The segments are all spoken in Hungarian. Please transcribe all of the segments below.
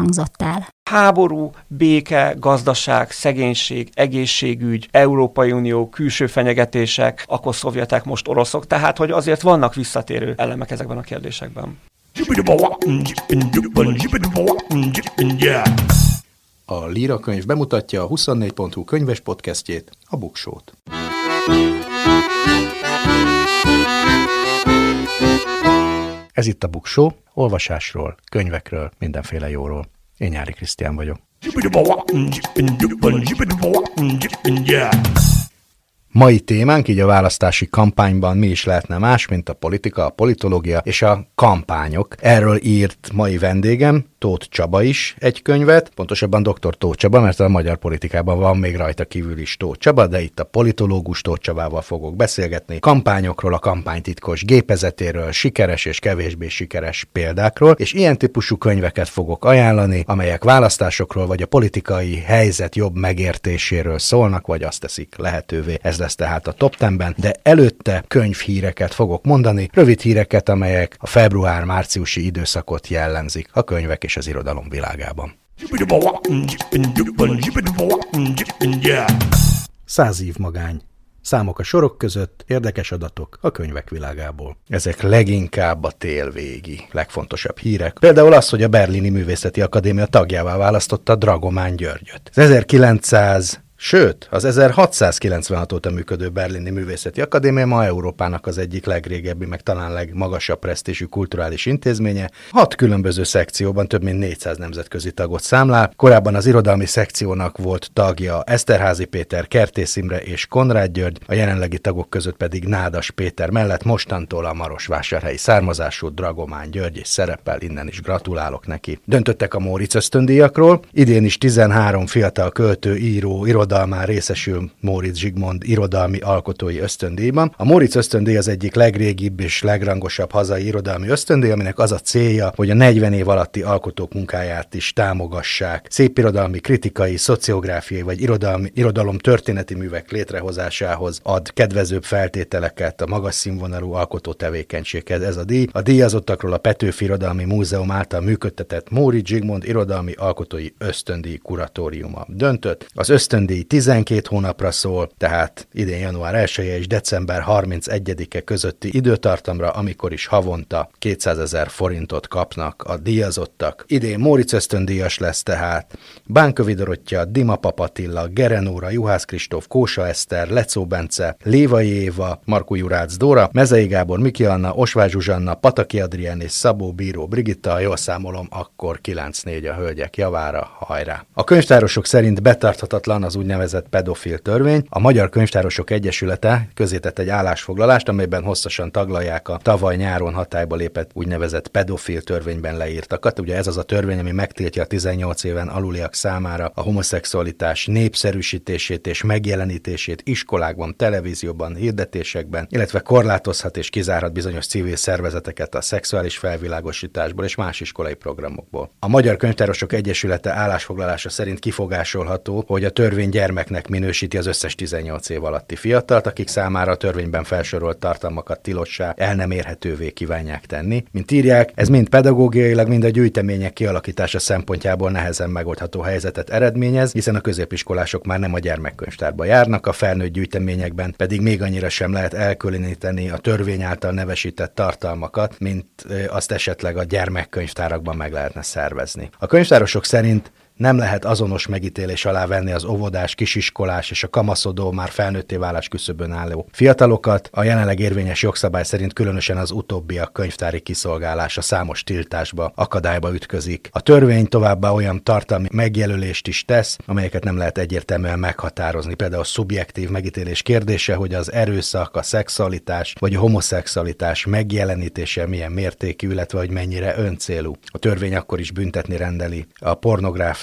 hangzott el. Háború, béke, gazdaság, szegénység, egészségügy, Európai Unió, külső fenyegetések, akkor szovjetek, most oroszok, tehát hogy azért vannak visszatérő elemek ezekben a kérdésekben. A Líra könyv bemutatja a 24.hu könyves podcastjét, a Buksót. Ez itt a Buksó, olvasásról, könyvekről, mindenféle jóról. Én Nyári Krisztián vagyok. Mai témánk így a választási kampányban mi is lehetne más, mint a politika, a politológia és a kampányok. Erről írt mai vendégem, Tóth Csaba is egy könyvet, pontosabban dr. Tóth Csaba, mert a magyar politikában van még rajta kívül is Tóth Csaba, de itt a politológus Tóth Csabával fogok beszélgetni, kampányokról, a kampánytitkos gépezetéről, sikeres és kevésbé sikeres példákról, és ilyen típusú könyveket fogok ajánlani, amelyek választásokról vagy a politikai helyzet jobb megértéséről szólnak, vagy azt teszik lehetővé. Ez lesz tehát a top 10-ben, de előtte könyvhíreket fogok mondani, rövid híreket, amelyek a február-márciusi időszakot jellemzik a könyvek és az irodalom világában. Száz év magány. Számok a sorok között, érdekes adatok a könyvek világából. Ezek leginkább a télvégi, legfontosabb hírek. Például az, hogy a Berlini Művészeti Akadémia tagjává választotta Dragomán Györgyöt. Az 1900 Sőt, az 1696 óta működő Berlini Művészeti Akadémia ma Európának az egyik legrégebbi, meg talán legmagasabb presztízsű kulturális intézménye. Hat különböző szekcióban több mint 400 nemzetközi tagot számlál. Korábban az irodalmi szekciónak volt tagja Eszterházi Péter, Kertész Imre és Konrád György, a jelenlegi tagok között pedig Nádas Péter mellett mostantól a Marosvásárhelyi származású Dragomán György és szerepel, innen is gratulálok neki. Döntöttek a Móricz ösztöndíjakról, idén is 13 fiatal költő, író, irodalmi irodalmán részesül Móricz Zsigmond irodalmi alkotói ösztöndíjban. A Móricz ösztöndíj az egyik legrégibb és legrangosabb hazai irodalmi ösztöndíj, aminek az a célja, hogy a 40 év alatti alkotók munkáját is támogassák. Szépirodalmi, kritikai, szociográfiai vagy irodalmi, irodalom történeti művek létrehozásához ad kedvezőbb feltételeket a magas színvonalú alkotó tevékenységhez. Ez a díj. A díjazottakról a Petőfi Irodalmi Múzeum által működtetett Móricz Zsigmond irodalmi alkotói ösztöndíj kuratóriuma döntött. Az ösztöndíj díj 12 hónapra szól, tehát idén január 1 -e és december 31-e közötti időtartamra, amikor is havonta 200 ezer forintot kapnak a díjazottak. Idén Móricz ösztöndíjas lesz tehát Bánkövi Dorottya, Dima Papatilla, Gerenóra, Juhász Kristóf, Kósa Eszter, Lecó Bence, Lévai Éva, Markó Jurácz Dóra, Mezei Gábor, Miki Anna, Osvár Zsuzsanna, Pataki Adrián és Szabó Bíró Brigitta, jól számolom, akkor 9-4 a hölgyek javára, hajrá. A könyvtárosok szerint betarthatatlan az úgynevezett pedofil törvény. A Magyar Könyvtárosok Egyesülete közétett egy állásfoglalást, amelyben hosszasan taglalják a tavaly nyáron hatályba lépett úgynevezett pedofil törvényben leírtakat. Ugye ez az a törvény, ami megtiltja a 18 éven aluliak számára a homoszexualitás népszerűsítését és megjelenítését iskolákban, televízióban, hirdetésekben, illetve korlátozhat és kizárhat bizonyos civil szervezeteket a szexuális felvilágosításból és más iskolai programokból. A Magyar Könyvtárosok Egyesülete állásfoglalása szerint kifogásolható, hogy a törvény gyermeknek minősíti az összes 18 év alatti fiatalt, akik számára a törvényben felsorolt tartalmakat tilossá, el nem érhetővé kívánják tenni. Mint írják, ez mind pedagógiailag, mind a gyűjtemények kialakítása szempontjából nehezen megoldható helyzetet eredményez, hiszen a középiskolások már nem a gyermekkönyvtárba járnak, a felnőtt gyűjteményekben pedig még annyira sem lehet elkülöníteni a törvény által nevesített tartalmakat, mint azt esetleg a gyermekkönyvtárakban meg lehetne szervezni. A könyvtárosok szerint nem lehet azonos megítélés alá venni az óvodás, kisiskolás és a kamaszodó, már felnőtté válás küszöbön álló fiatalokat. A jelenleg érvényes jogszabály szerint különösen az utóbbiak könyvtári kiszolgálása számos tiltásba, akadályba ütközik. A törvény továbbá olyan tartalmi megjelölést is tesz, amelyeket nem lehet egyértelműen meghatározni. Például a szubjektív megítélés kérdése, hogy az erőszak, a szexualitás vagy a homoszexualitás megjelenítése milyen mértékű, illetve hogy mennyire öncélú. A törvény akkor is büntetni rendeli a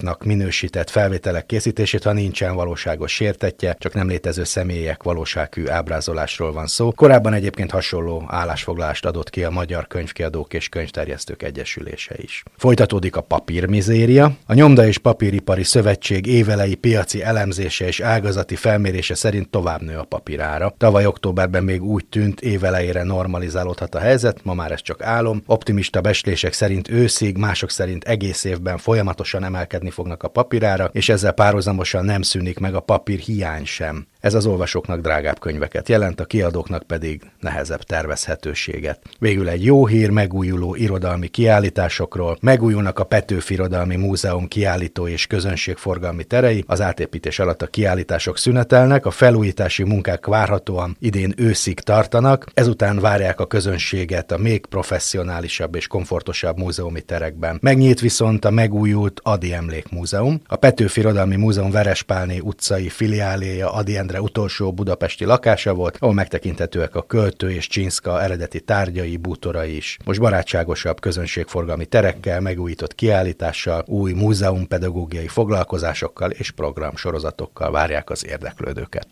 pornográfnak minősített felvételek készítését, ha nincsen valóságos sértetje, csak nem létező személyek valóságű ábrázolásról van szó. Korábban egyébként hasonló állásfoglalást adott ki a Magyar Könyvkiadók és Könyvterjesztők Egyesülése is. Folytatódik a papírmizéria. A Nyomda és Papíripari Szövetség évelei piaci elemzése és ágazati felmérése szerint tovább nő a papírára. Tavaly októberben még úgy tűnt, évelejére normalizálódhat a helyzet, ma már ez csak álom. Optimista beslések szerint őszig, mások szerint egész évben folyamatosan emelkedni fognak a papírára, és ezzel párhuzamosan nem szűnik meg a papír hiány sem. Ez az olvasóknak drágább könyveket jelent, a kiadóknak pedig nehezebb tervezhetőséget. Végül egy jó hír megújuló irodalmi kiállításokról. Megújulnak a Petőfi Irodalmi Múzeum kiállító és közönségforgalmi terei, az átépítés alatt a kiállítások szünetelnek, a felújítási munkák várhatóan idén őszig tartanak, ezután várják a közönséget a még professzionálisabb és komfortosabb múzeumi terekben. Megnyílt viszont a megújult Adi Emlékmúzeum. A Petőfi Irodalmi Múzeum Verespálné utcai filiáléja Adi Endre utolsó budapesti lakása volt, ahol megtekinthetőek a költő és Csinszka eredeti tárgyai, bútorai is. Most barátságosabb közönségforgalmi terekkel, megújított kiállítással, új múzeumpedagógiai foglalkozásokkal és programsorozatokkal várják az érdeklődőket.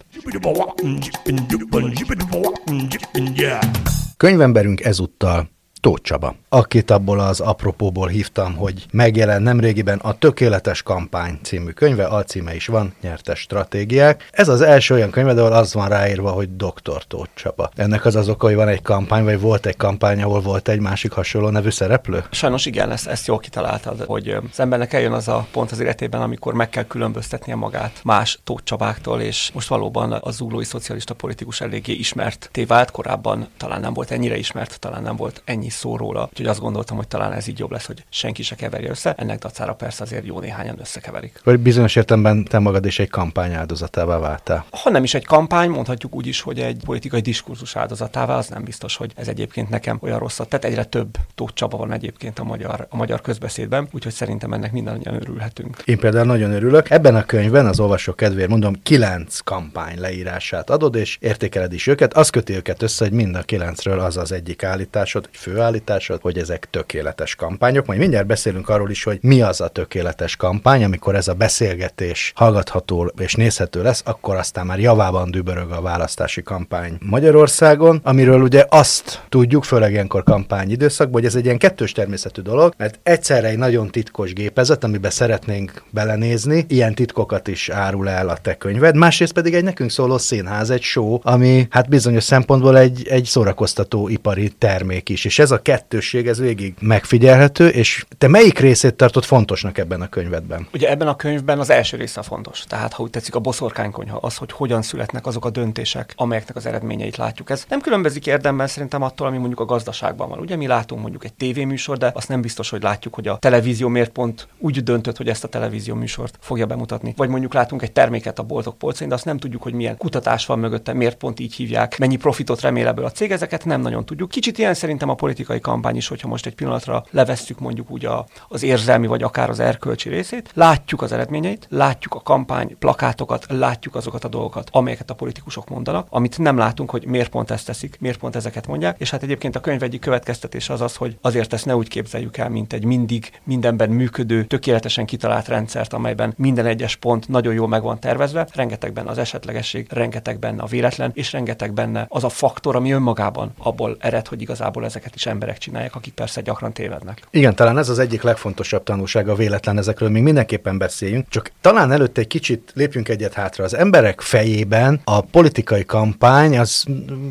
Könyvemberünk ezúttal Tóth Csaba, akit abból az apropóból hívtam, hogy megjelent nemrégiben a Tökéletes Kampány című könyve, alcíme is van, nyertes stratégiák. Ez az első olyan könyve, ahol az van ráírva, hogy Dr. Tóth Csaba. Ennek az az oka, hogy van egy kampány, vagy volt egy kampány, ahol volt egy másik hasonló nevű szereplő? Sajnos igen, ezt, ezt jól kitaláltad, hogy az embernek eljön az a pont az életében, amikor meg kell különböztetnie magát más Tóth Csabáktól, és most valóban az zuglói szocialista politikus eléggé ismert tévált, korábban talán nem volt ennyire ismert, talán nem volt ennyi szó róla. Úgyhogy azt gondoltam, hogy talán ez így jobb lesz, hogy senki se keverje össze. Ennek dacára persze azért jó néhányan összekeverik. Hogy bizonyos értelemben te magad is egy kampány áldozatává váltál. Ha nem is egy kampány, mondhatjuk úgy is, hogy egy politikai diskurzus áldozatává, az nem biztos, hogy ez egyébként nekem olyan rosszat tett. Egyre több Tóth Csaba van egyébként a magyar, a magyar közbeszédben, úgyhogy szerintem ennek mindannyian örülhetünk. Én például nagyon örülök. Ebben a könyvben az olvasók kedvéért mondom, kilenc kampány leírását adod, és értékeled is őket. Az köti őket össze, hogy mind a kilencről az az egyik állításod, egy fő állításod, hogy ezek tökéletes kampányok. Majd mindjárt beszélünk arról is, hogy mi az a tökéletes kampány, amikor ez a beszélgetés hallgatható és nézhető lesz, akkor aztán már javában dübörög a választási kampány Magyarországon, amiről ugye azt tudjuk, főleg ilyenkor kampány időszakban, hogy ez egy ilyen kettős természetű dolog, mert egyszerre egy nagyon titkos gépezet, amiben szeretnénk belenézni, ilyen titkokat is árul el a te könyved, másrészt pedig egy nekünk szóló színház, egy show, ami hát bizonyos szempontból egy, egy szórakoztató ipari termék is, és ez a kettősség, ez végig megfigyelhető, és te melyik részét tartod fontosnak ebben a könyvedben? Ugye ebben a könyvben az első része fontos. Tehát, ha úgy tetszik, a boszorkánykonyha, az, hogy hogyan születnek azok a döntések, amelyeknek az eredményeit látjuk. Ez nem különbözik érdemben szerintem attól, ami mondjuk a gazdaságban van. Ugye mi látunk mondjuk egy tévéműsor, de azt nem biztos, hogy látjuk, hogy a televízió miért pont úgy döntött, hogy ezt a televízió műsort fogja bemutatni. Vagy mondjuk látunk egy terméket a boltok polcain, de azt nem tudjuk, hogy milyen kutatás van mögötte, miért pont így hívják, mennyi profitot remél ebből a cég, ezeket nem nagyon tudjuk. Kicsit ilyen szerintem a politikai kampány is, hogyha most egy pillanatra levesszük mondjuk úgy a, az érzelmi vagy akár az erkölcsi részét, látjuk az eredményeit, látjuk a kampány plakátokat, látjuk azokat a dolgokat, amelyeket a politikusok mondanak, amit nem látunk, hogy miért pont ezt teszik, miért pont ezeket mondják, és hát egyébként a könyv egyik következtetés az az, hogy azért ezt ne úgy képzeljük el, mint egy mindig mindenben működő, tökéletesen kitalált rendszert, amelyben minden egyes pont nagyon jól meg van tervezve, rengeteg benne az esetlegesség, rengeteg benne a véletlen, és rengeteg benne az a faktor, ami önmagában abból ered, hogy igazából ezeket is emberek csinálják, akik persze gyakran tévednek. Igen, talán ez az egyik legfontosabb tanulság a véletlen, ezekről még mindenképpen beszéljünk, csak talán előtte egy kicsit lépjünk egyet hátra. Az emberek fejében a politikai kampány az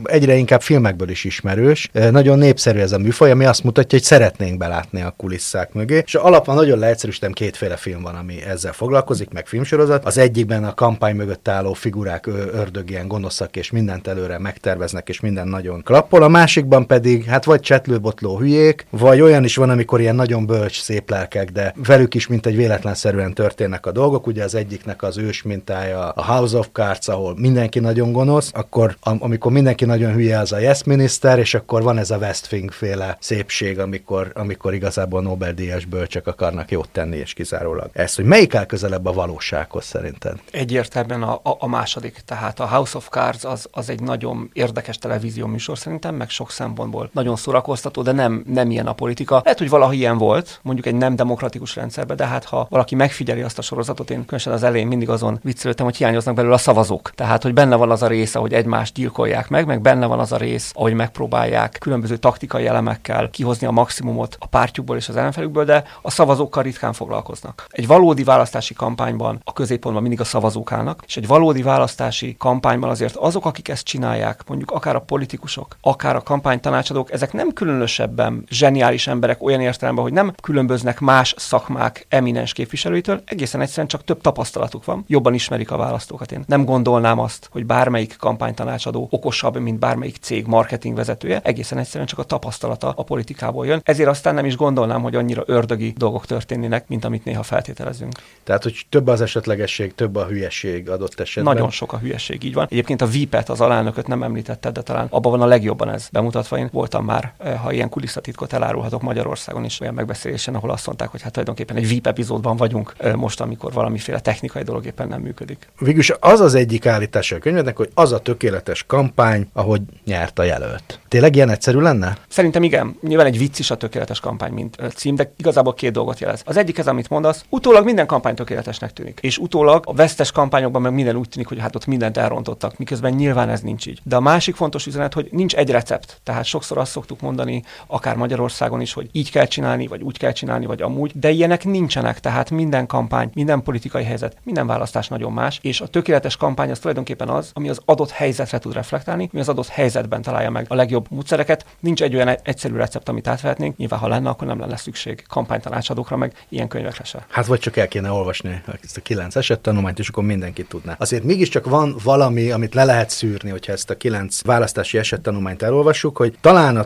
egyre inkább filmekből is ismerős. Nagyon népszerű ez a műfaj, ami azt mutatja, hogy szeretnénk belátni a kulisszák mögé. És alapban nagyon leegyszerűsítem, kétféle film van, ami ezzel foglalkozik, meg filmsorozat. Az egyikben a kampány mögött álló figurák ördög ilyen gonoszak, és mindent előre megterveznek, és minden nagyon klappol. A másikban pedig, hát vagy csetlőbotló hülyék, vagy olyan is van, amikor ilyen nagyon bölcs, szép lelkek, de velük is mint egy véletlenszerűen történnek a dolgok. Ugye az egyiknek az ős mintája a House of Cards, ahol mindenki nagyon gonosz, akkor am- amikor mindenki nagyon hülye, az a Yes Minister, és akkor van ez a West Wing féle szépség, amikor, amikor igazából Nobel-díjas bölcsök akarnak jót tenni, és kizárólag ez, hogy melyik áll közelebb a valósághoz szerinted? Egyértelműen a, a, a második, tehát a House of Cards az, az egy nagyon érdekes televízió műsor szerintem, meg sok szempontból nagyon szórakoztató, de nem, nem ilyen a politika. Lehet, hogy valaha ilyen volt, mondjuk egy nem demokratikus rendszerben, de hát ha valaki megfigyeli azt a sorozatot, én különösen az elején mindig azon viccelődtem, hogy hiányoznak belőle a szavazók. Tehát, hogy benne van az a rész, ahogy egymást gyilkolják meg, meg benne van az a rész, ahogy megpróbálják különböző taktikai elemekkel kihozni a maximumot a pártjukból és az ellenfelükből, de a szavazókkal ritkán foglalkoznak. Egy valódi választási kampányban a középpontban mindig a szavazók állnak, és egy valódi választási kampányban azért azok, akik ezt csinálják, mondjuk akár a politikusok, akár a kampánytanácsadók, ezek nem különösebben zseniális emberek olyan értelemben, hogy nem különböznek más szakmák eminens képviselőitől, egészen egyszerűen csak több tapasztalatuk van, jobban ismerik a választókat. Én nem gondolnám azt, hogy bármelyik kampánytanácsadó okosabb, mint bármelyik cég marketing vezetője, egészen egyszerűen csak a tapasztalata a politikából jön. Ezért aztán nem is gondolnám, hogy annyira ördögi dolgok történnének, mint amit néha feltételezünk. Tehát, hogy több az esetlegesség, több a hülyeség adott esetben. Nagyon sok a hülyeség, így van. Egyébként a VIPet, az alelnököt nem említetted, de talán abban van a legjobban ez bemutatva. Én voltam már, ha ilyen kulisszatitkot elárulhatok Magyarországon is olyan megbeszélésen, ahol azt mondták, hogy hát tulajdonképpen egy VIP epizódban vagyunk most, amikor valamiféle technikai dolog éppen nem működik. Végülis az az egyik állítása a könyvednek, hogy az a tökéletes kampány, ahogy nyert a jelölt. Tényleg ilyen egyszerű lenne? Szerintem igen. Nyilván egy vicc is a tökéletes kampány, mint cím, de igazából két dolgot jelez. Az egyik ez, amit mondasz, utólag minden kampány tökéletesnek tűnik. És utólag a vesztes kampányokban meg minden úgy tűnik, hogy hát ott mindent elrontottak, miközben nyilván ez nincs így. De a másik fontos üzenet, hogy nincs egy recept. Tehát sokszor azt szoktuk mondani, akár Magyarországon is, hogy így kell csinálni, vagy úgy kell csinálni, vagy amúgy, de ilyenek nincsenek. Tehát minden kampány, minden politikai helyzet, minden választás nagyon más, és a tökéletes kampány az tulajdonképpen az, ami az adott helyzetre tud reflektálni, ami az adott helyzetben találja meg a legjobb módszereket. Nincs egy olyan egyszerű recept, amit átvehetnénk. Nyilván, ha lenne, akkor nem lenne szükség kampánytanácsadókra, meg ilyen könyvekre se. Hát vagy csak el kéne olvasni ezt a kilenc esettanulmányt, és akkor mindenki tudná. Azért mégiscsak van valami, amit le lehet szűrni, hogyha ezt a kilenc választási esettanulmányt elolvassuk, hogy talán a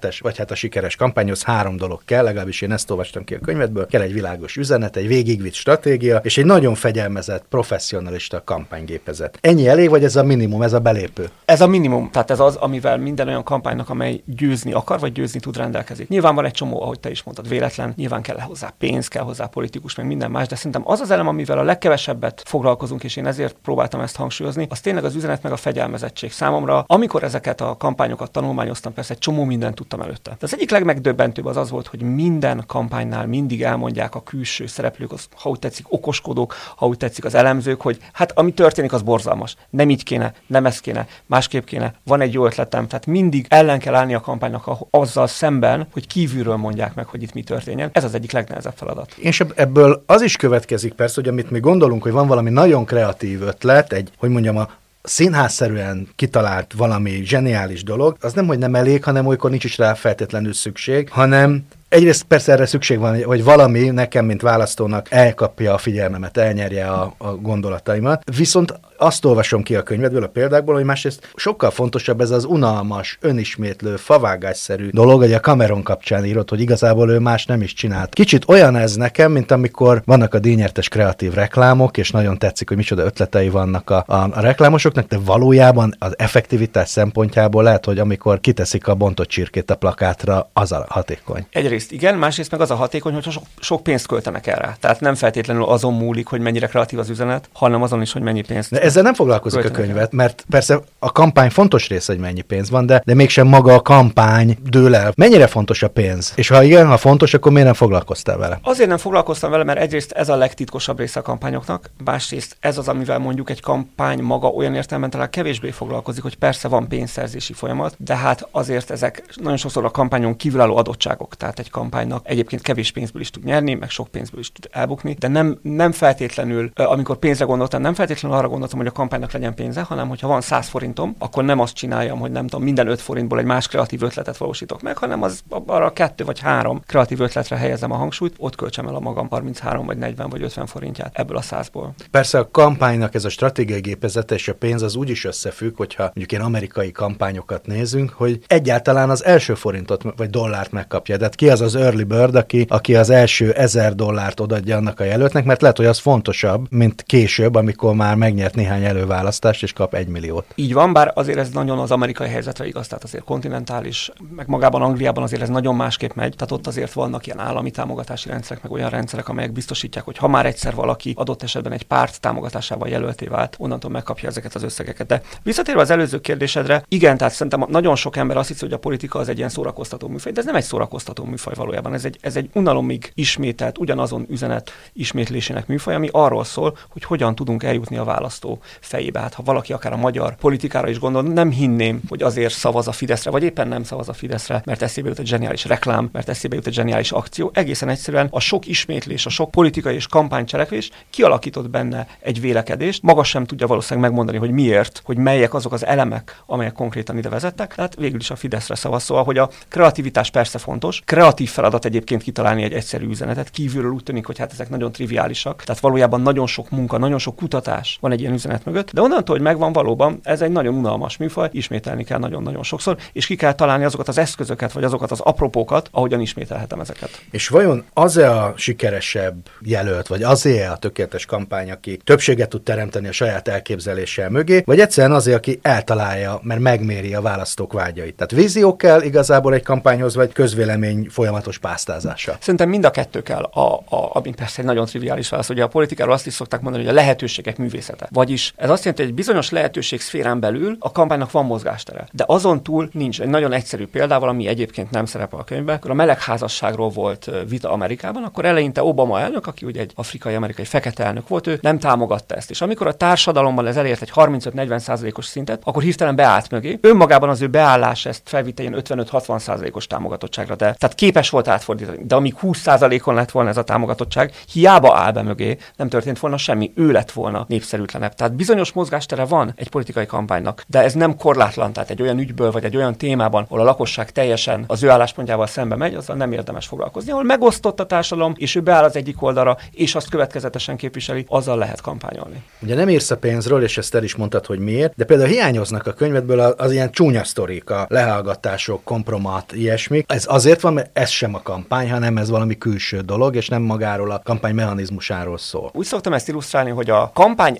tökéletes, vagy hát a sikeres kampányhoz három dolog kell, legalábbis én ezt olvastam ki a könyvedből, kell egy világos üzenet, egy végigvitt stratégia, és egy nagyon fegyelmezett, professzionalista kampánygépezet. Ennyi elég, vagy ez a minimum, ez a belépő? Ez a minimum, tehát ez az, amivel minden olyan kampánynak, amely győzni akar, vagy győzni tud rendelkezik. Nyilván van egy csomó, ahogy te is mondtad, véletlen, nyilván kell hozzá pénz, kell hozzá politikus, meg minden más, de szerintem az az elem, amivel a legkevesebbet foglalkozunk, és én ezért próbáltam ezt hangsúlyozni, az tényleg az üzenet meg a fegyelmezettség számomra. Amikor ezeket a kampányokat tanulmányoztam, persze egy csomó mindent tudtam előtte. De az egyik legmegdöbbentőbb az az volt, hogy minden kampánynál mindig elmondják a külső szereplők, az, ha úgy tetszik, okoskodók, ha úgy tetszik, az elemzők, hogy hát ami történik, az borzalmas. Nem így kéne, nem ez kéne, másképp kéne, van egy jó ötletem. Tehát mindig ellen kell állni a kampánynak azzal szemben, hogy kívülről mondják meg, hogy itt mi történjen. Ez az egyik legnehezebb feladat. És ebb- ebből az is következik persze, hogy amit mi gondolunk, hogy van valami nagyon kreatív ötlet, egy, hogy mondjam, a színházszerűen kitalált valami zseniális dolog, az nem, hogy nem elég, hanem olykor nincs is rá feltétlenül szükség, hanem Egyrészt persze erre szükség van, hogy valami nekem, mint választónak elkapja a figyelmemet, elnyerje a, a gondolataimat. Viszont azt olvasom ki a könyvedből, a példákból, hogy másrészt sokkal fontosabb ez az unalmas, önismétlő, favágásszerű dolog, hogy a Cameron kapcsán írott, hogy igazából ő más nem is csinált. Kicsit olyan ez nekem, mint amikor vannak a díjnyertes kreatív reklámok, és nagyon tetszik, hogy micsoda ötletei vannak a, a, a reklámosoknak, de valójában az effektivitás szempontjából lehet, hogy amikor kiteszik a bontott csirkét a plakátra, az a hatékony. Egyrészt igen, másrészt meg az a hatékony, hogy sok, sok pénzt költenek erre. Tehát nem feltétlenül azon múlik, hogy mennyire kreatív az üzenet, hanem azon is, hogy mennyi pénzt. De ezzel nem foglalkozik a Költenek könyvet, mert persze a kampány fontos része, hogy mennyi pénz van, de, de mégsem maga a kampány dől el. Mennyire fontos a pénz? És ha igen, ha fontos, akkor miért nem foglalkoztál vele? Azért nem foglalkoztam vele, mert egyrészt ez a legtitkosabb része a kampányoknak, másrészt ez az, amivel mondjuk egy kampány maga olyan értelemben talán kevésbé foglalkozik, hogy persze van pénzszerzési folyamat, de hát azért ezek nagyon sokszor a kampányon kívülálló adottságok. Tehát egy kampánynak egyébként kevés pénzből is tud nyerni, meg sok pénzből is tud elbukni, de nem, nem feltétlenül, amikor pénzre gondoltam, nem feltétlenül arra gondoltam, hogy a kampánynak legyen pénze, hanem hogyha van 100 forintom, akkor nem azt csináljam, hogy nem tudom, minden 5 forintból egy más kreatív ötletet valósítok meg, hanem az arra kettő vagy három kreatív ötletre helyezem a hangsúlyt, ott költsem el a magam 33 vagy 40 vagy 50 forintját ebből a százból. Persze a kampánynak ez a stratégiai gépezete és a pénz az úgy is összefügg, hogyha mondjuk ilyen amerikai kampányokat nézünk, hogy egyáltalán az első forintot vagy dollárt megkapja. Tehát ki az az early bird, aki, aki az első ezer dollárt odaadja annak a jelöltnek, mert lehet, hogy az fontosabb, mint később, amikor már megnyert néhány előválasztást és kap egy milliót. Így van, bár azért ez nagyon az amerikai helyzetre igaz, tehát azért kontinentális, meg magában Angliában azért ez nagyon másképp megy, tehát ott azért vannak ilyen állami támogatási rendszerek, meg olyan rendszerek, amelyek biztosítják, hogy ha már egyszer valaki adott esetben egy párt támogatásával jelölté vált, onnantól megkapja ezeket az összegeket. De visszatérve az előző kérdésedre, igen, tehát szerintem nagyon sok ember azt hiszi, hogy a politika az egy ilyen szórakoztató műfaj, de ez nem egy szórakoztató műfaj valójában, ez egy, ez egy unalomig ismételt, ugyanazon üzenet ismétlésének műfaj, ami arról szól, hogy hogyan tudunk eljutni a választó fejébe. Hát ha valaki akár a magyar politikára is gondol, nem hinném, hogy azért szavaz a Fideszre, vagy éppen nem szavaz a Fideszre, mert eszébe jut egy zseniális reklám, mert eszébe jut egy zseniális akció. Egészen egyszerűen a sok ismétlés, a sok politikai és kampánycselekvés kialakított benne egy vélekedést. Maga sem tudja valószínűleg megmondani, hogy miért, hogy melyek azok az elemek, amelyek konkrétan ide vezettek. Tehát végül is a Fideszre szavaz. Szóval, hogy a kreativitás persze fontos. Kreatív feladat egyébként kitalálni egy egyszerű üzenetet. Kívülről úgy tűnik, hogy hát ezek nagyon triviálisak. Tehát valójában nagyon sok munka, nagyon sok kutatás van egy ilyen üzenet mögött. De onnantól, hogy megvan valóban, ez egy nagyon unalmas műfaj, ismételni kell nagyon-nagyon sokszor, és ki kell találni azokat az eszközöket, vagy azokat az apropókat, ahogyan ismételhetem ezeket. És vajon az-e a sikeresebb jelölt, vagy azért a tökéletes kampány, aki többséget tud teremteni a saját elképzeléssel mögé, vagy egyszerűen azért, aki eltalálja, mert megméri a választók vágyait. Tehát vízió kell igazából egy kampányhoz, vagy közvélemény folyamatos pásztázása. Szerintem mind a kettő kell, a, a, ami persze egy nagyon triviális válasz. Ugye a politikáról azt is szokták mondani, hogy a lehetőségek művészete. Vagyis ez azt jelenti, hogy egy bizonyos lehetőség szférán belül a kampánynak van mozgástere. De azon túl nincs. Egy nagyon egyszerű példával, ami egyébként nem szerepel a könyvben, akkor a melegházasságról volt vita Amerikában, akkor eleinte Obama elnök, aki ugye egy afrikai-amerikai fekete elnök volt, ő nem támogatta ezt. És amikor a társadalomban ez elért egy 35-40 százalékos szintet, akkor hirtelen beállt mögé. Önmagában az ő beállás ezt felvitte ilyen 55-60 százalékos támogatottságra, de tehát képes volt átfordítani. De amíg 20 százalékon lett volna ez a támogatottság, hiába áll be mögé, nem történt volna semmi, ő lett volna népszerűtlenebb. Tehát bizonyos mozgástere van egy politikai kampánynak, de ez nem korlátlan, tehát egy olyan ügyből vagy egy olyan témában, ahol a lakosság teljesen az ő álláspontjával szembe megy, azzal nem érdemes foglalkozni. Ahol megosztott a társadalom, és ő beáll az egyik oldalra, és azt következetesen képviseli, azzal lehet kampányolni. Ugye nem írsz a pénzről, és ezt el is mondtad, hogy miért, de például hiányoznak a könyvedből az, az ilyen csúnya sztorik, a lehallgatások, kompromat, ilyesmik. Ez azért van, mert ez sem a kampány, hanem ez valami külső dolog, és nem magáról a kampány mechanizmusáról szól. Úgy szoktam ezt illusztrálni, hogy a kampány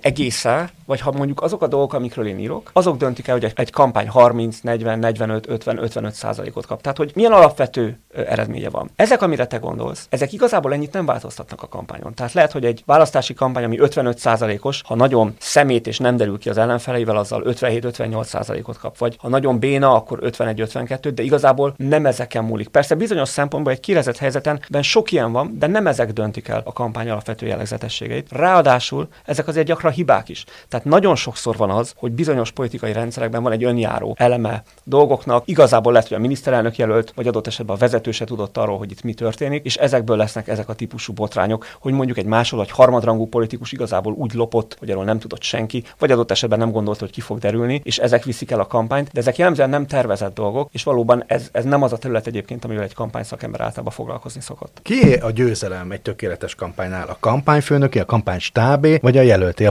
egésze, vagy ha mondjuk azok a dolgok, amikről én írok, azok döntik el, hogy egy, egy kampány 30, 40, 45, 50, 55 százalékot kap. Tehát, hogy milyen alapvető eredménye van. Ezek, amire te gondolsz, ezek igazából ennyit nem változtatnak a kampányon. Tehát lehet, hogy egy választási kampány, ami 55 százalékos, ha nagyon szemét és nem derül ki az ellenfeleivel, azzal 57-58 százalékot kap. Vagy ha nagyon béna, akkor 51-52, de igazából nem ezeken múlik. Persze bizonyos szempontból egy kirezett helyzeten sok ilyen van, de nem ezek döntik el a kampány alapvető jellegzetességeit. Ráadásul ezek azért gyakran hibák is. Tehát nagyon sokszor van az, hogy bizonyos politikai rendszerekben van egy önjáró eleme dolgoknak. Igazából lehet, hogy a miniszterelnök jelölt, vagy adott esetben a vezető se tudott arról, hogy itt mi történik, és ezekből lesznek ezek a típusú botrányok, hogy mondjuk egy másod vagy harmadrangú politikus igazából úgy lopott, hogy arról nem tudott senki, vagy adott esetben nem gondolta, hogy ki fog derülni, és ezek viszik el a kampányt, de ezek jellemzően nem tervezett dolgok, és valóban ez, ez nem az a terület egyébként, amivel egy kampány szakember általában foglalkozni szokott. Ki a győzelem egy tökéletes kampánynál? A kampányfőnöki, a kampánystábé, vagy a jelölté, a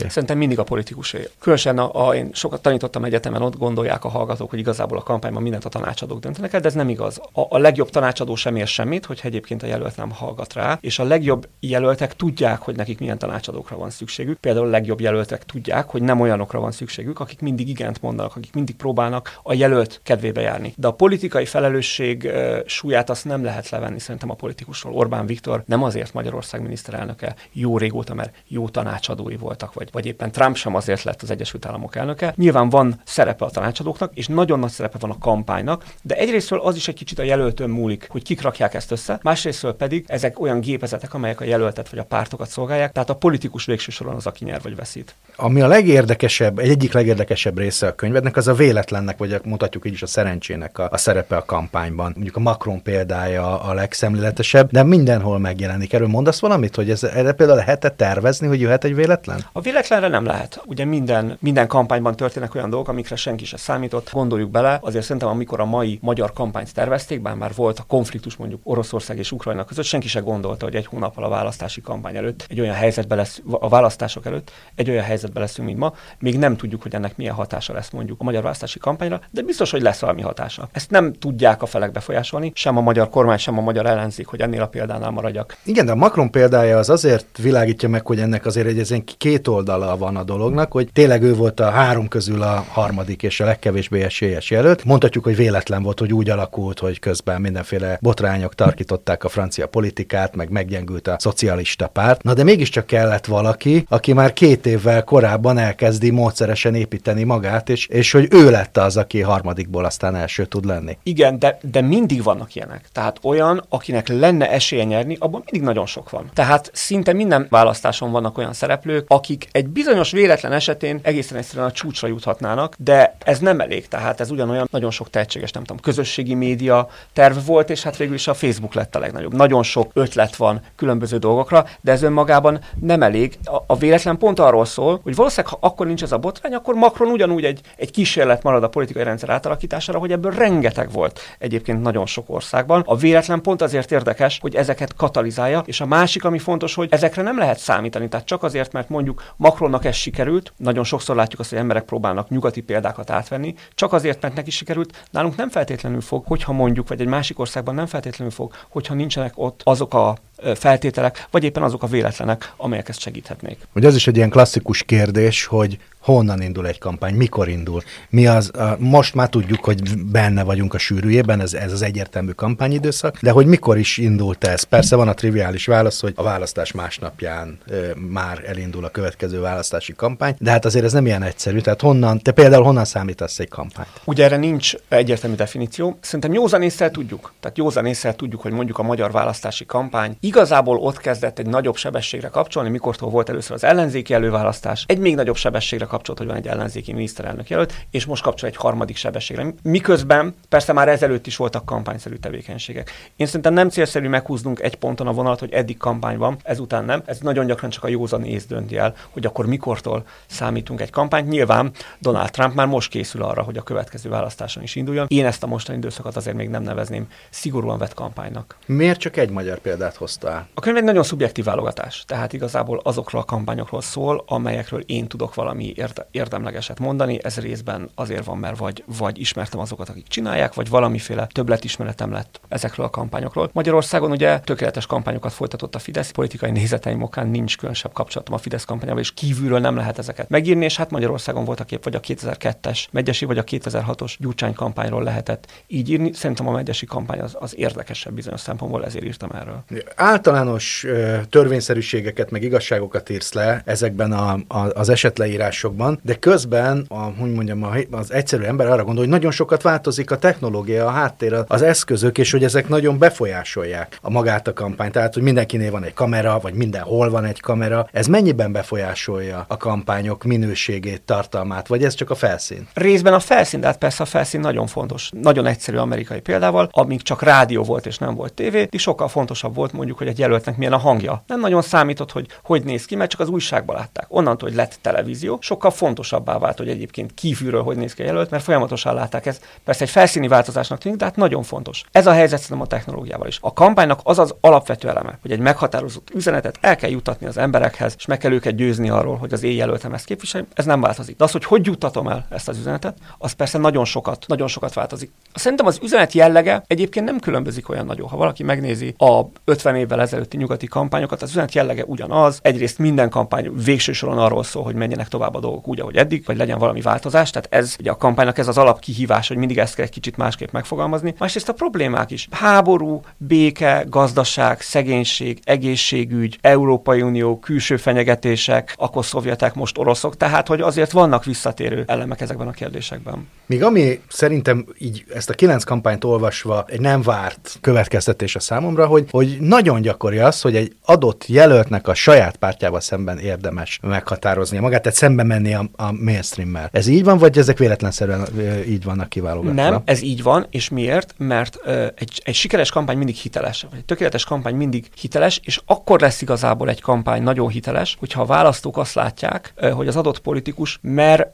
politikusé? Szerintem mindig a politikusé. Különösen a, a, én sokat tanítottam egyetemen, ott gondolják a hallgatók, hogy igazából a kampányban mindent a tanácsadók döntenek el, de ez nem igaz. A, a legjobb tanácsadó sem ér semmit, hogy egyébként a jelölt nem hallgat rá, és a legjobb jelöltek tudják, hogy nekik milyen tanácsadókra van szükségük. Például a legjobb jelöltek tudják, hogy nem olyanokra van szükségük, akik mindig igent mondanak, akik mindig próbálnak a jelölt kedvébe járni. De a politikai felelősség uh, súlyát azt nem lehet levenni szerintem a politikusról. Orbán Viktor nem azért Magyarország miniszterelnöke jó régóta, mert jó tanácsadói voltak, vagy, vagy éppen Trump sem azért lett az Egyesült Államok elnöke. Nyilván van szerepe a tanácsadóknak, és nagyon nagy szerepe van a kampánynak, de egyrésztről az is egy kicsit a jelöltön múlik, hogy kik rakják ezt össze, másrésztről pedig ezek olyan gépezetek, amelyek a jelöltet vagy a pártokat szolgálják, tehát a politikus végső soron az, aki nyer vagy veszít. Ami a legérdekesebb, egy egyik legérdekesebb része a könyvednek, az a véletlennek, vagy mutatjuk így is a szerencsének a, a szerepe a kampányban. Mondjuk a Macron példája a legszemléletesebb, de mindenhol megjelenik. Erről mondasz valamit, hogy ez, erre például lehet -e tervezni, hogy jöhet egy véletlen? A véletlen véletlenre nem lehet. Ugye minden, minden kampányban történnek olyan dolgok, amikre senki se számított. Gondoljuk bele, azért szerintem amikor a mai magyar kampányt tervezték, bár már volt a konfliktus mondjuk Oroszország és Ukrajna között, senki se gondolta, hogy egy hónappal a választási kampány előtt, egy olyan helyzetbe lesz, a választások előtt egy olyan helyzetbe leszünk, mint ma. Még nem tudjuk, hogy ennek milyen hatása lesz mondjuk a magyar választási kampányra, de biztos, hogy lesz valami hatása. Ezt nem tudják a felek befolyásolni, sem a magyar kormány, sem a magyar ellenzék, hogy ennél a példánál maradjak. Igen, de a Macron példája az azért világítja meg, hogy ennek azért egy két oldala van a dolognak, hogy tényleg ő volt a három közül a harmadik és a legkevésbé esélyes jelölt. Mondhatjuk, hogy véletlen volt, hogy úgy alakult, hogy közben mindenféle botrányok tarkították a francia politikát, meg meggyengült a szocialista párt. Na de mégiscsak kellett valaki, aki már két évvel korábban elkezdi módszeresen építeni magát, és, és hogy ő lett az, aki harmadikból aztán első tud lenni. Igen, de, de mindig vannak ilyenek. Tehát olyan, akinek lenne esélye nyerni, abban mindig nagyon sok van. Tehát szinte minden választáson vannak olyan szereplők, akik egy bizonyos véletlen esetén egészen egyszerűen a csúcsra juthatnának, de ez nem elég. Tehát ez ugyanolyan nagyon sok tehetséges, nem tudom, közösségi média terv volt, és hát végül is a Facebook lett a legnagyobb. Nagyon sok ötlet van különböző dolgokra, de ez önmagában nem elég. A, a véletlen pont arról szól, hogy valószínűleg, ha akkor nincs ez a botrány, akkor Macron ugyanúgy egy, egy kísérlet marad a politikai rendszer átalakítására, hogy ebből rengeteg volt egyébként nagyon sok országban. A véletlen pont azért érdekes, hogy ezeket katalizálja, és a másik, ami fontos, hogy ezekre nem lehet számítani. Tehát csak azért, mert mondjuk Macronnak ez sikerült, nagyon sokszor látjuk azt, hogy emberek próbálnak nyugati példákat átvenni, csak azért, mert neki sikerült, nálunk nem feltétlenül fog, hogyha mondjuk, vagy egy másik országban nem feltétlenül fog, hogyha nincsenek ott azok a feltételek, vagy éppen azok a véletlenek, amelyek ezt segíthetnék. Hogy ez is egy ilyen klasszikus kérdés, hogy honnan indul egy kampány, mikor indul. Mi az, most már tudjuk, hogy benne vagyunk a sűrűjében, ez, ez az egyértelmű kampányidőszak, de hogy mikor is indult ez? Persze van a triviális válasz, hogy a választás másnapján e, már elindul a következő választási kampány, de hát azért ez nem ilyen egyszerű. Tehát honnan, te például honnan számítasz egy kampányt? Ugye erre nincs egyértelmű definíció. Szerintem józan észre tudjuk. Tehát józan észre tudjuk, hogy mondjuk a magyar választási kampány igazából ott kezdett egy nagyobb sebességre kapcsolni, mikortól volt először az ellenzéki előválasztás, egy még nagyobb sebességre kapcsolt, hogy van egy ellenzéki miniszterelnök jelölt, és most kapcsol egy harmadik sebességre. Miközben persze már ezelőtt is voltak kampányszerű tevékenységek. Én szerintem nem célszerű meghúznunk egy ponton a vonalat, hogy eddig kampány van, ezután nem. Ez nagyon gyakran csak a józan ész dönti el, hogy akkor mikortól számítunk egy kampányt. Nyilván Donald Trump már most készül arra, hogy a következő választáson is induljon. Én ezt a mostani időszakot azért még nem nevezném szigorúan vett kampánynak. Miért csak egy magyar példát hoztál? A könyv egy nagyon szubjektív válogatás, tehát igazából azokról a kampányokról szól, amelyekről én tudok valami érde, érdemlegeset mondani. Ez részben azért van, mert vagy, vagy ismertem azokat, akik csinálják, vagy valamiféle többletismeretem lett ezekről a kampányokról. Magyarországon ugye tökéletes kampányokat folytatott a Fidesz, politikai nézeteim okán nincs különösebb kapcsolatom a Fidesz kampányával, és kívülről nem lehet ezeket megírni, és hát Magyarországon volt a kép, vagy a 2002-es megyesi, vagy a 2006-os Gyurcsány kampányról lehetett így írni. Szerintem a megyesi kampány az, az érdekesebb bizonyos szempontból, ezért írtam erről. Általános törvényszerűségeket, meg igazságokat írsz le ezekben a, a, az esetleírásokban, de közben, a, hogy mondjam, az egyszerű ember arra gondol, hogy nagyon sokat változik a technológia, a háttér, az eszközök, és hogy ezek nagyon befolyásolják a magát a kampányt. Tehát, hogy mindenkinél van egy kamera, vagy mindenhol van egy kamera. Ez mennyiben befolyásolja a kampányok minőségét, tartalmát, vagy ez csak a felszín? Részben a felszín, de hát persze a felszín nagyon fontos. Nagyon egyszerű amerikai példával, amíg csak rádió volt és nem volt tévé, és sokkal fontosabb volt mondjuk, hogy egy jelöltnek milyen a hangja. Nem nagyon számított, hogy hogy néz ki, mert csak az újságban látták. Onnantól, hogy lett televízió, sokkal fontosabbá vált, hogy egyébként kívülről hogy néz ki a jelölt, mert folyamatosan látták ez. Persze egy felszíni változásnak tűnik, de hát nagyon fontos. Ez a helyzet szerintem a technológiával is. A kampánynak az az alapvető eleme, hogy egy meghatározott üzenetet el kell jutatni az emberekhez, és meg kell őket győzni arról, hogy az én jelöltem ezt képviseli, ez nem változik. De az, hogy hogy juttatom el ezt az üzenetet, az persze nagyon sokat, nagyon sokat változik. Szerintem az üzenet jellege egyébként nem különbözik olyan nagyon. Ha valaki megnézi a 50 évvel ezelőtti nyugati kampányokat, az üzenet jellege ugyanaz. Egyrészt minden kampány végső soron arról szól, hogy menjenek tovább a dolgok úgy, ahogy eddig, vagy legyen valami változás. Tehát ez ugye a kampánynak ez az alapkihívás, hogy mindig ezt kell egy kicsit másképp megfogalmazni. Másrészt a problémák is. Háború, béke, gazdaság, szegénység, egészségügy, Európai Unió, külső fenyegetések, akkor szovjetek, most oroszok. Tehát, hogy azért vannak visszatérő elemek ezekben a kérdésekben. Még ami szerintem így ezt a kilenc kampányt olvasva egy nem várt következtetés a számomra, hogy, hogy nagyon nagyon gyakori az, hogy egy adott jelöltnek a saját pártjával szemben érdemes meghatároznia magát, tehát szembe menni a, a mainstream-mel. Ez így van, vagy ezek véletlenszerűen így vannak kiválogatva? Nem, ez így van, és miért? Mert ö, egy, egy sikeres kampány mindig hiteles, vagy egy tökéletes kampány mindig hiteles, és akkor lesz igazából egy kampány nagyon hiteles, hogyha a választók azt látják, ö, hogy az adott politikus mer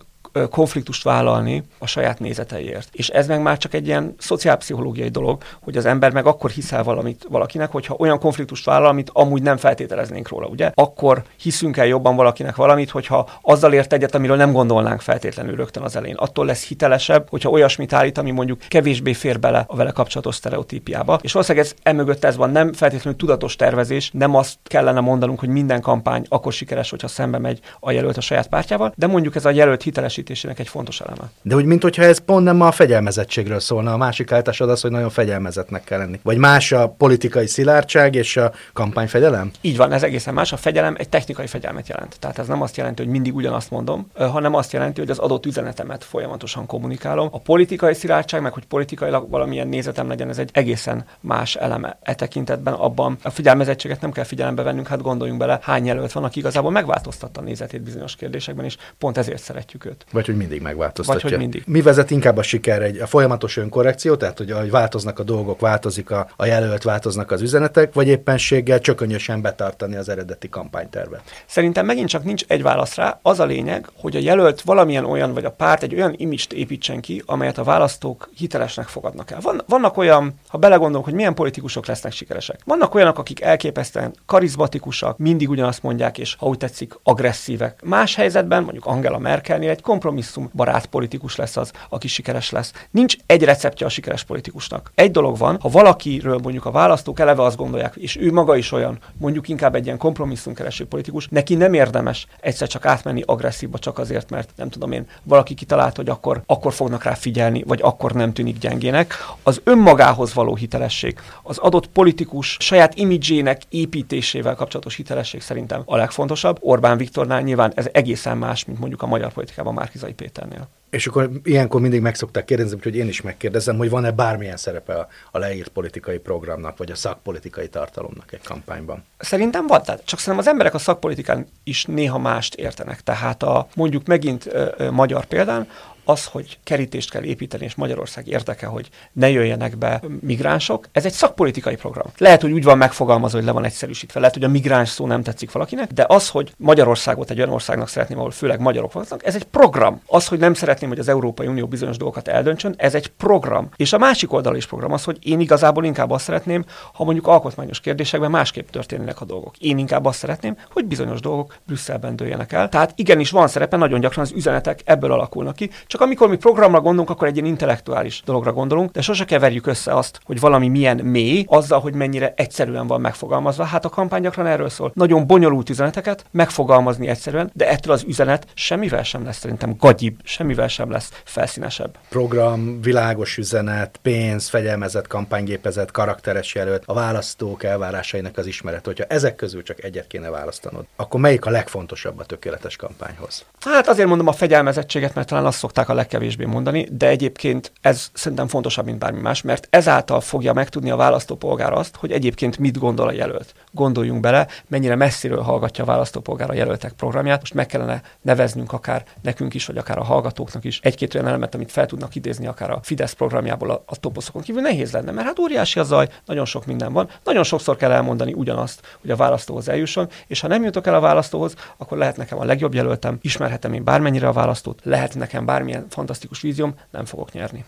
konfliktust vállalni a saját nézeteiért. És ez meg már csak egy ilyen szociálpszichológiai dolog, hogy az ember meg akkor hiszel valamit valakinek, hogyha olyan konfliktust vállal, amit amúgy nem feltételeznénk róla, ugye? Akkor hiszünk el jobban valakinek valamit, hogyha azzal ért egyet, amiről nem gondolnánk feltétlenül rögtön az elején. Attól lesz hitelesebb, hogyha olyasmit állít, ami mondjuk kevésbé fér bele a vele kapcsolatos sztereotípiába. És valószínűleg ez emögött ez van, nem feltétlenül tudatos tervezés, nem azt kellene mondanunk, hogy minden kampány akkor sikeres, hogyha szembe megy a jelölt a saját pártjával, de mondjuk ez a jelölt hitelesítésének egy fontos eleme. De úgy, mint hogyha ez pont nem a fegyelmezettségről szólna, a másik állításod az, hogy nagyon fegyelmezetnek kell lenni. Vagy más a politikai szilárdság és a kampányfegyelem? Így van, ez egészen más. A fegyelem egy technikai fegyelmet jelent. Tehát ez nem azt jelenti, hogy mindig ugyanazt mondom, hanem azt jelenti, hogy az adott üzenetemet folyamatosan kommunikálom. A politikai szilárdság, meg hogy politikailag valamilyen nézetem legyen, ez egy egészen más eleme e tekintetben. Abban a figyelmezettséget nem kell figyelembe vennünk, hát gondoljunk bele, hány jelölt van, aki igazából megváltoztatta a nézetét bizonyos kérdésekben, és pont ezért szeretjük őt. Vagy hogy mindig megváltoztatja. Vagy hogy mindig. Mi vezet inkább a siker egy a folyamatos önkorrekció, tehát hogy ahogy változnak a dolgok, változik a, a jelölt, változnak az üzenetek, vagy éppenséggel csökönyösen betartani az eredeti kampánytervet. Szerintem megint csak nincs egy válasz rá. Az a lényeg, hogy a jelölt valamilyen olyan, vagy a párt egy olyan imist építsen ki, amelyet a választók hitelesnek fogadnak el. Van, vannak olyan, ha belegondolunk, hogy milyen politikusok lesznek sikeresek. Vannak olyanok, akik elképesztően karizmatikusak, mindig ugyanazt mondják, és ha úgy tetszik, agresszívek. Más helyzetben, mondjuk Angela Merkelnél egy kompromisszum barát politikus lesz az, aki sikeres lesz. Nincs egy receptje a sikeres politikusnak. Egy dolog van, ha valakiről mondjuk a választók eleve azt gondolják, és ő maga is olyan, mondjuk inkább egy ilyen kompromisszumkereső politikus, neki nem érdemes egyszer csak átmenni agresszívba csak azért, mert nem tudom én, valaki kitalált, hogy akkor, akkor fognak rá figyelni, vagy akkor nem tűnik gyengének. Az önmagához való hitelesség, az adott politikus saját imidzsének építésével kapcsolatos hitelesség szerintem a legfontosabb. Orbán Viktornál nyilván ez egészen más, mint mondjuk a magyar politikában Márkizai Péternél. És akkor ilyenkor mindig meg szokták kérdezni, úgyhogy én is megkérdezem, hogy van-e bármilyen szerepe a, a leírt politikai programnak, vagy a szakpolitikai tartalomnak egy kampányban. Szerintem van, tehát csak szerintem az emberek a szakpolitikán is néha mást értenek. Tehát a mondjuk megint ö, ö, magyar példán, az, hogy kerítést kell építeni, és Magyarország érdeke, hogy ne jöjjenek be migránsok, ez egy szakpolitikai program. Lehet, hogy úgy van megfogalmazva, hogy le van egyszerűsítve, lehet, hogy a migráns szó nem tetszik valakinek, de az, hogy Magyarországot egy olyan országnak szeretném, ahol főleg magyarok vannak, ez egy program. Az, hogy nem szeretném, hogy az Európai Unió bizonyos dolgokat eldöntsön, ez egy program. És a másik oldal is program az, hogy én igazából inkább azt szeretném, ha mondjuk alkotmányos kérdésekben másképp történnek a dolgok. Én inkább azt szeretném, hogy bizonyos dolgok Brüsszelben dőljenek el. Tehát igenis van szerepe, nagyon gyakran az üzenetek ebből alakulnak ki. Csak amikor mi programra gondolunk, akkor egy ilyen intellektuális dologra gondolunk, de sose keverjük össze azt, hogy valami milyen mély, azzal, hogy mennyire egyszerűen van megfogalmazva. Hát a kampány gyakran erről szól. Nagyon bonyolult üzeneteket megfogalmazni egyszerűen, de ettől az üzenet semmivel sem lesz szerintem gagyibb, semmivel sem lesz felszínesebb. Program, világos üzenet, pénz, fegyelmezett kampánygépezet, karakteres jelölt, a választók elvárásainak az ismeret. Hogyha ezek közül csak egyet kéne választanod, akkor melyik a legfontosabb a tökéletes kampányhoz? Hát azért mondom a fegyelmezettséget, mert talán azt szokták a legkevésbé mondani, de egyébként ez szerintem fontosabb, mint bármi más, mert ezáltal fogja megtudni a választópolgár azt, hogy egyébként mit gondol a jelölt. Gondoljunk bele, mennyire messziről hallgatja a választópolgár a jelöltek programját. Most meg kellene neveznünk akár nekünk is, vagy akár a hallgatóknak is egy-két olyan elemet, amit fel tudnak idézni akár a Fidesz programjából a, a toposzokon kívül nehéz lenne, mert hát óriási a zaj, nagyon sok minden van. Nagyon sokszor kell elmondani ugyanazt, hogy a választóhoz eljusson, és ha nem jutok el a választóhoz, akkor lehet nekem a legjobb jelöltem, ismerhetem én bármennyire a választót, lehet nekem bármilyen fantasztikus vízióm, nem fogok nyerni.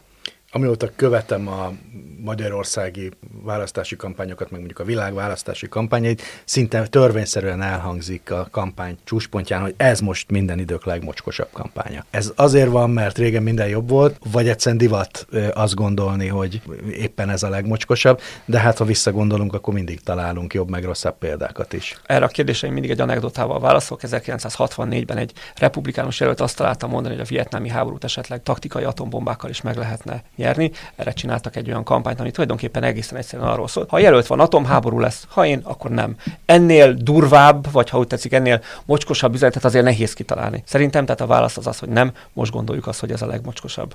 Amióta követem a magyarországi választási kampányokat, meg mondjuk a világ választási kampányait, szinte törvényszerűen elhangzik a kampány csúcspontján, hogy ez most minden idők legmocskosabb kampánya. Ez azért van, mert régen minden jobb volt, vagy egyszerűen divat azt gondolni, hogy éppen ez a legmocskosabb, de hát ha visszagondolunk, akkor mindig találunk jobb meg rosszabb példákat is. Erre a kérdésre én mindig egy anekdotával válaszolok. 1964-ben egy republikánus jelölt azt találta mondani, hogy a vietnámi háborút esetleg taktikai atombombákkal is meg lehetne nyerni. Erre csináltak egy olyan kampányt, ami tulajdonképpen egészen egyszerűen arról szól. Ha jelölt van, atomháború lesz, ha én, akkor nem. Ennél durvább, vagy ha úgy tetszik, ennél mocskosabb üzenetet azért nehéz kitalálni. Szerintem tehát a válasz az az, hogy nem, most gondoljuk azt, hogy ez a legmocskosabb.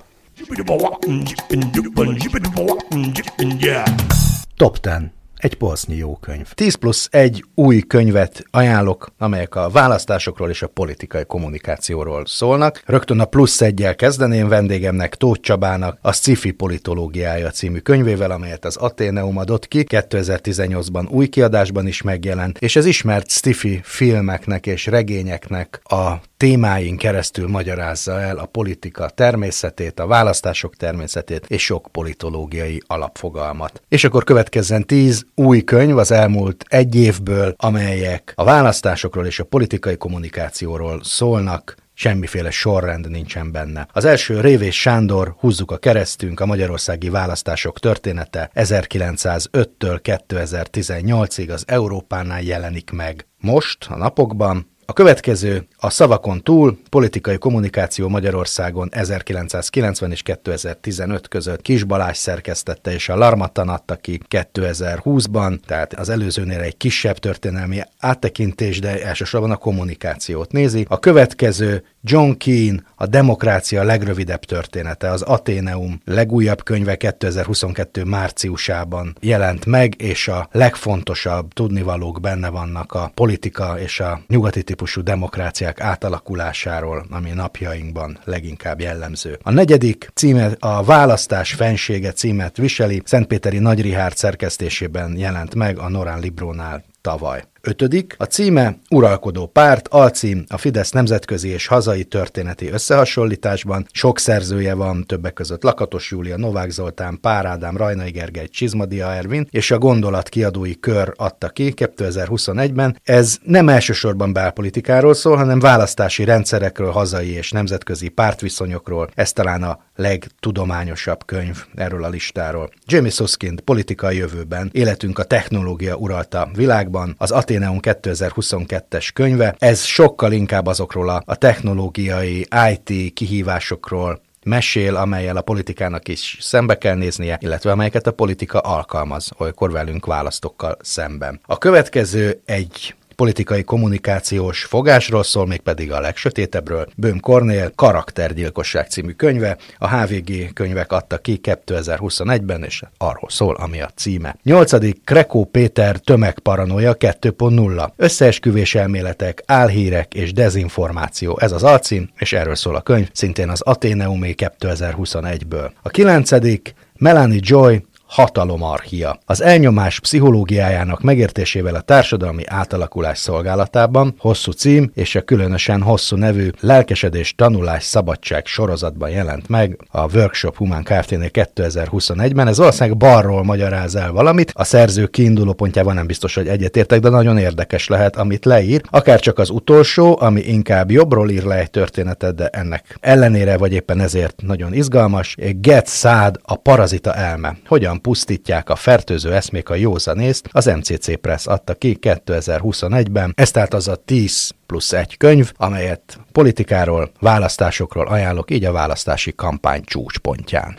Top 10. egy polsznyi jó könyv. 10 plusz egy új könyvet ajánlok, amelyek a választásokról és a politikai kommunikációról szólnak. Rögtön a plusz egyel kezdeném vendégemnek Tóth Csabának a Sci-fi politológiája című könyvével, amelyet az Ateneum adott ki, 2018-ban új kiadásban is megjelent, és ez ismert sci filmeknek és regényeknek a témáin keresztül magyarázza el a politika természetét, a választások természetét és sok politológiai alapfogalmat. És akkor következzen tíz új könyv az elmúlt egy évből, amelyek a választásokról és a politikai kommunikációról szólnak, semmiféle sorrend nincsen benne. Az első Révés Sándor, húzzuk a keresztünk, a magyarországi választások története 1905-től 2018-ig az Európánál jelenik meg. Most, a napokban, a következő a szavakon túl politikai kommunikáció Magyarországon 1990 és 2015 között Kis Balázs szerkesztette és a Larmatan adta ki 2020-ban, tehát az előzőnél egy kisebb történelmi áttekintés, de elsősorban a kommunikációt nézi. A következő John Keane, a demokrácia legrövidebb története, az Ateneum legújabb könyve 2022 márciusában jelent meg, és a legfontosabb tudnivalók benne vannak a politika és a nyugati típusú demokráciák átalakulásáról, ami napjainkban leginkább jellemző. A negyedik címe a Választás fensége címet viseli, Szentpéteri Nagy Rihárd szerkesztésében jelent meg a Norán Librónál tavaly. Ötödik, a címe Uralkodó párt, alcím a Fidesz nemzetközi és hazai történeti összehasonlításban. Sok szerzője van, többek között Lakatos Júlia, Novák Zoltán, Pár Ádám, Rajnai Gergely, Csizmadia Ervin, és a Gondolat kiadói kör adta ki 2021-ben. Ez nem elsősorban belpolitikáról szól, hanem választási rendszerekről, hazai és nemzetközi pártviszonyokról. Ez talán a legtudományosabb könyv erről a listáról. Jamie Suskind politikai jövőben, életünk a technológia uralta világban, az Ateneum 2022-es könyve. Ez sokkal inkább azokról a, a technológiai IT kihívásokról mesél, amelyel a politikának is szembe kell néznie, illetve amelyeket a politika alkalmaz, olykor velünk választokkal szemben. A következő egy politikai kommunikációs fogásról szól, mégpedig a legsötétebbről. Böhm Kornél Karaktergyilkosság című könyve, a HVG könyvek adta ki 2021-ben, és arról szól, ami a címe. Nyolcadik Krekó Péter tömegparanoia 2.0. Összeesküvés elméletek, álhírek és dezinformáció. Ez az alcím, és erről szól a könyv, szintén az Ateneumé 2021-ből. A kilencedik Melanie Joy hatalomarchia. Az elnyomás pszichológiájának megértésével a társadalmi átalakulás szolgálatában hosszú cím és a különösen hosszú nevű lelkesedés tanulás szabadság sorozatban jelent meg a Workshop Human Kft-nél 2021-ben. Ez valószínűleg balról magyaráz el valamit. A szerző kiinduló pontjában nem biztos, hogy egyetértek, de nagyon érdekes lehet, amit leír. Akár csak az utolsó, ami inkább jobbról ír le egy történetet, de ennek ellenére vagy éppen ezért nagyon izgalmas. Get Sad, a parazita elme. Hogyan pusztítják a fertőző eszmék a józanészt, az MCC Press adta ki 2021-ben. Ez tehát az a 10 plusz egy könyv, amelyet politikáról, választásokról ajánlok, így a választási kampány csúcspontján.